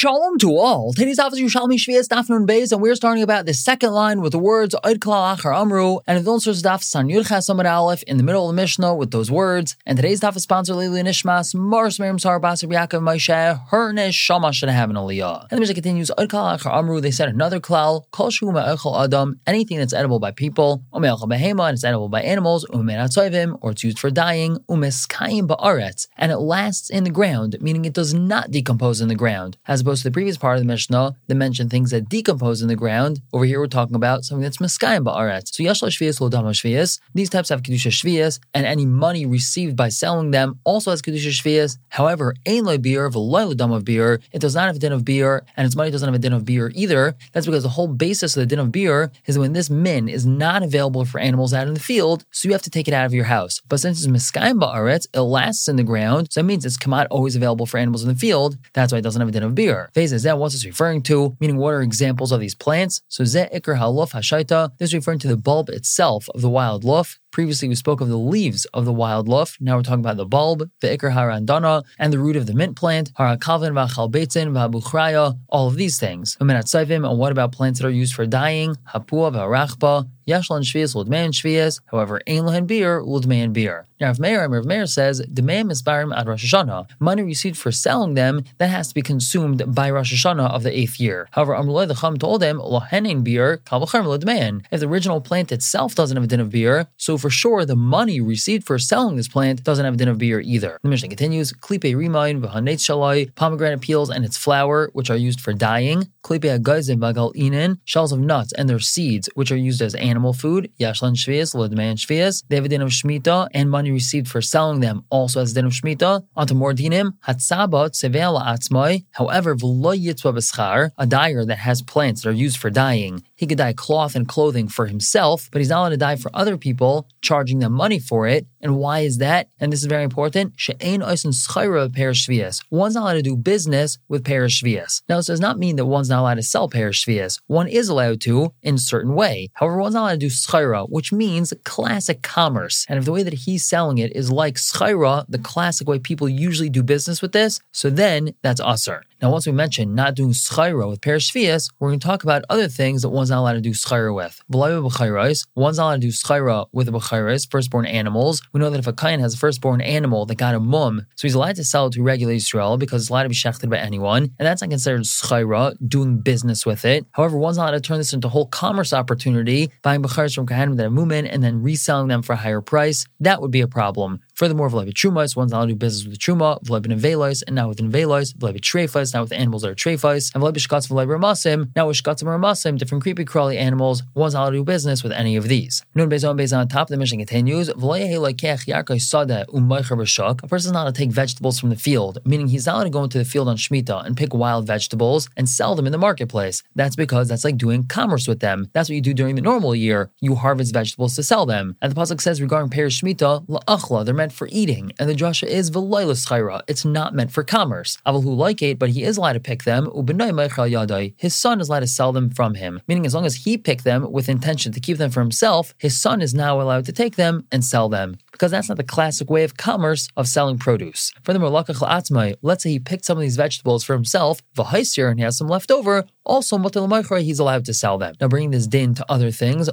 Shalom to all. Today's office Yerushalmi Shvias Daf Nun Beis, and we're starting about the second line with the words Oid Klal Achar Amru, and the source Daf San Yud Ches Aleph in the middle of the Mishnah with those words. And today's Daf is sponsored Lili Nishmas Mars Miriam Sar Basar Yaakov Moshe Her Neshama should have an Aliyah. And the Mishnah continues Oid Klal Achar Amru. They said another klal Kol Shu Ma'echel Adam, anything that's edible by people, Ume'echel Behema, and it's edible by animals, Ume'at or it's used for dyeing, Umeskayim Ba'aretz, and it lasts in the ground, meaning it does not decompose in the ground as opposed to the previous part of the Mishnah that mentioned things that decompose in the ground. Over here, we're talking about something that's meskayim ba'aretz. So yashla shvias lo dama shvias. These types have kedusha shvias, and any money received by selling them also has kedusha shvias. However, ein loy beer v'loy dam of beer. It does not have a din of beer, and its money doesn't have a din of beer either. That's because the whole basis of the din of beer is when this min is not available for animals out in the field, so you have to take it out of your house. But since it's meskayim ba'aretz, it lasts in the ground, so that means it's kamat always available for animals in the field. That's why it doesn't have a din of beer. Phase is that what's it's referring to, meaning what are examples of these plants. So ze ikr hashaita, this is referring to the bulb itself of the wild luf. Previously, we spoke of the leaves of the wild luf. Now we're talking about the bulb, the ikr harandana, and the root of the mint plant, harakalvin v'chalbetzin v'habuchraya, all of these things. And what about plants that are used for dyeing? Hapua v'harachba, Yashlan Shvias Ludman Shvias, however, Ein Lohen Beer Ludman Beer. Now, Rav Meir, Rav Meir says, Demand Misbarim ad Rosh Hashanah. Money received for selling them, that has to be consumed by Rosh Hashanah of the eighth year. However, Amrullah the Chum told him, Lohenin Beer, Kalvacharm Ludman. If the original plant itself doesn't have a din of beer, so for sure the money received for selling this plant doesn't have a din of beer either. The Mishnah continues, Klipe Rimain, V'hanetz Shalai, pomegranate peels and its flour, which are used for dyeing, Klipe Agazim Bagal Inin, shells of nuts and their seeds, which are used as animal food, Yashlan Shvias, Lidman Shvias. They have a din of Shemitah, and money received for selling them also has a din of Shemitah. Onto more dinim, Hatzaba Tsevela Atzmai. However, V'lo Yitzva B'schar, a dyer that has plants that are used for dyeing, he could dye cloth and clothing for himself, but he's not allowed to dye for other people, charging them money for it. And why is that? And this is very important. Schayra. One's not allowed to do business with perish shvias. Now, this does not mean that one's not allowed to sell perish shvias. One is allowed to in a certain way. However, one's not allowed to do schayra, which means classic commerce. And if the way that he's selling it is like schayra, the classic way people usually do business with this, so then that's usr. Now, once we mentioned not doing schayra with perish we're going to talk about other things that one's not allowed to do schayra with. One's not allowed to do schayra with the b'chayros, firstborn animals. We know that if a kain has a firstborn animal that got a mum, so he's allowed to sell it to regular Israel because it's allowed to be shechted by anyone, and that's not considered schayra, doing business with it. However, one's not allowed to turn this into a whole commerce opportunity, buying b'chayros from kahanim that are mumin and then reselling them for a higher price. That would be a problem. Furthermore, v'levi trumos, one's not allowed to do business with truma, v'levi nevelos, and now with nevelos, v'levi trefos, now with animals that are trefos, and v'levi shkatz v'levi ramasim, now with shkatz and ramasim, different creepy crawly animals, one's allowed to do business with any of these. Nun bezon bezon on top, the Mishnah continues, a person's not allowed to take vegetables from the field, meaning he's not allowed to go into the field on Shemitah and pick wild vegetables and sell them in the marketplace. That's because that's like doing commerce with them. That's what you do during the normal year. You harvest vegetables to sell them. And the Pasuk says regarding Perish Shemitah, la'achla, they're meant for eating, and the drasha is v'loilas chayra. It's not meant for commerce. Aval who like it, but he is allowed to pick them. Ubinay yadai. His son is allowed to sell them from him. Meaning, as long as he picked them with intention to keep them for himself, his son is now allowed to take them and sell them because that's not the classic way of commerce of selling produce. Furthermore, let's say he picked some of these vegetables for himself, and he has some left over, also he's allowed to sell them. Now bringing this din to other things,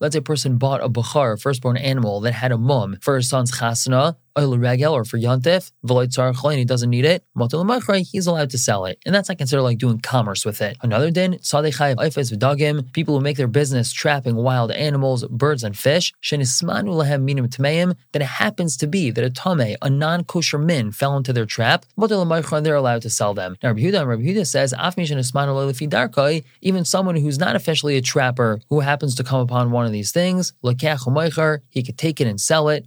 let's say a person bought a bukhar, firstborn animal, that had a mum for his son's chasana, oil regel or for yontif, and he doesn't need it, he's allowed to sell it. And that's not considered like doing commerce with it. Another din, people who make their business trapping wild animals, birds, and fish, that it happens to be that a tame, a non-kosher min, fell into their trap, they're allowed to sell them. Now Rabbi Huda, Rabbi Huda says, even someone who's not officially a trapper, who happens to come upon one of these things, he could take it and sell it,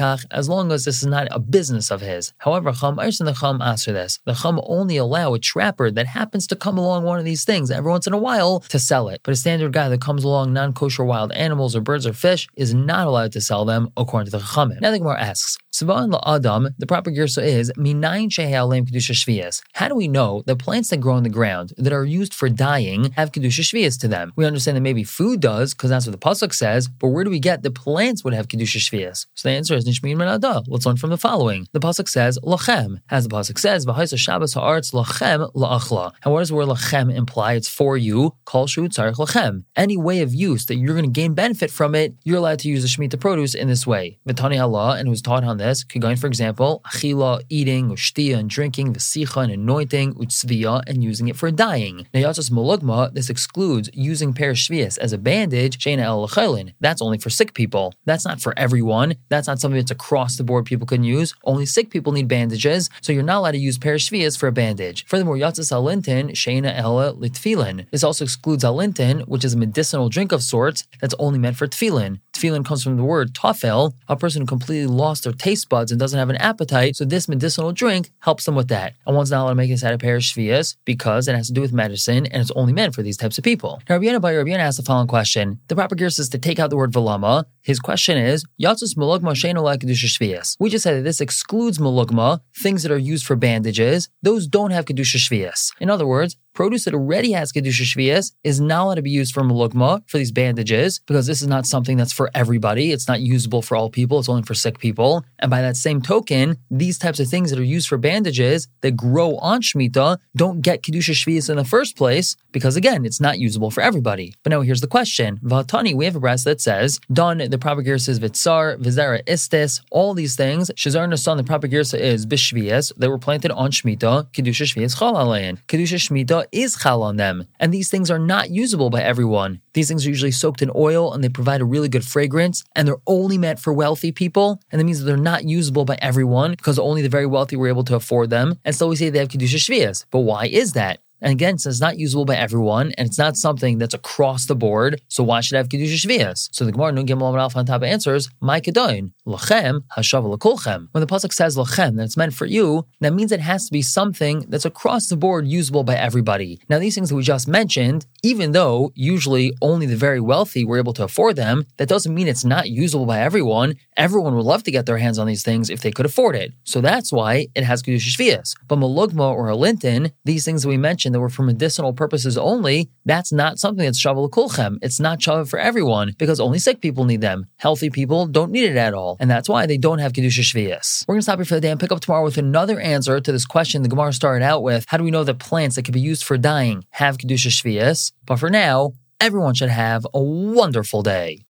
as long as this is not a business of his. However, Chum and the Chum answer this. The Chum only allow a trapper that happens to come along one of these things every once in a while to sell it. But a standard guy that comes along non kosher wild animals or birds or fish is not allowed to sell them according to the Chum. Now the Gemara asks, Adam, the proper girsa is Minayin Shehalem Kedusha Shvias. How do we know that plants that grow on the ground that are used for dyeing have Kedusha Shvias to them? We understand that maybe food does, because that's what the Pasuk says, but where do we get the plants would have Kedusha Shvias? So the answer is Nishmin Menada. Let's learn from the following. The Pasuk says Lachem. As the Pasuk says, V'haisa Shabbos Ha'arts Lachem La'achla. And what does the word Lachem imply? It's for you. Kol Shu Tzarech Lachem. Any way of use that you're going to gain benefit from it, you're allowed to use the Shemitah produce in this way. Vitani Allah, and who's taught on this, Kigain, for example, Achila, eating, Ushtia, and drinking, Vesicha, and anointing, Utzviya, and using it for dyeing. Now, Yatzas Malugma, this excludes using Perishvias as a bandage, Shena El That's only for sick people. That's not for everyone. That's not something that's across the board people can use. Only sick people need bandages, so you're not allowed to use Perishvias for a bandage. Furthermore, Yatzas Alintin, Shena El Litfilin. This also excludes Alintin, which is a medicinal drink of sorts that's only meant for tefillin. Tefillin comes from the word tafel, a person who completely lost their taste buds and doesn't have an appetite. So this medicinal drink helps them with that. And one's not allowed to make this out of pear because it has to do with medicine and it's only meant for these types of people. Now, Rabbi by Rabbi asked the following question. The proper girsa to take out the word velama. His question is, Yatzus malugma kedusha shvias. We just said that this excludes malugma, things that are used for bandages. Those don't have kedusha shvias. In other words, produce that already has Kedusha Shvias is not allowed to be used for malugma, for these bandages, because this is not something that's for everybody. It's not usable for all people. It's only for sick people. And by that same token, these types of things that are used for bandages that grow on Shemitah don't get Kedusha Shvias in the first place, because again, it's not usable for everybody. But now here's the question. Vatani, we have a brass that says, Don, the proper girsa Vitsar, Vizara Istis, all these things. Shazar Nasan, the proper girsa is Bishvias, they were planted on Shemitah, Kedusha Shvias Chal Kedusha Shemitah is chal on them, and these things are not usable by everyone. These things are usually soaked in oil and they provide a really good fragrance, and they're only meant for wealthy people, and that means that they're not usable by everyone because only the very wealthy were able to afford them. And so we say they have Kedusha Shvias. But why is that? And again, since it's not usable by everyone, and it's not something that's across the board, so why should I have Kedusha Shvias? So the Gemara Nun Gimel Aleph on top answers, My Kedoin, Lachem, Hashav Lakulchem. When the Pasuk says Lachem, that it's meant for you, that means it has to be something that's across the board usable by everybody. Now, these things that we just mentioned, even though usually only the very wealthy were able to afford them, that doesn't mean it's not usable by everyone. Everyone would love to get their hands on these things if they could afford it. So that's why it has Kedusha Shvias. But Malugma or a Linton, these things that we mentioned, that were for medicinal purposes only, that's not something that's shavuot kulchem. It's not shavuot for everyone because only sick people need them. Healthy people don't need it at all. And that's why they don't have Kedusha Shvias. We're going to stop here for the day and pick up tomorrow with another answer to this question the Gemara started out with. How do we know that plants that can be used for dyeing have Kedusha Shvias? But for now, everyone should have a wonderful day.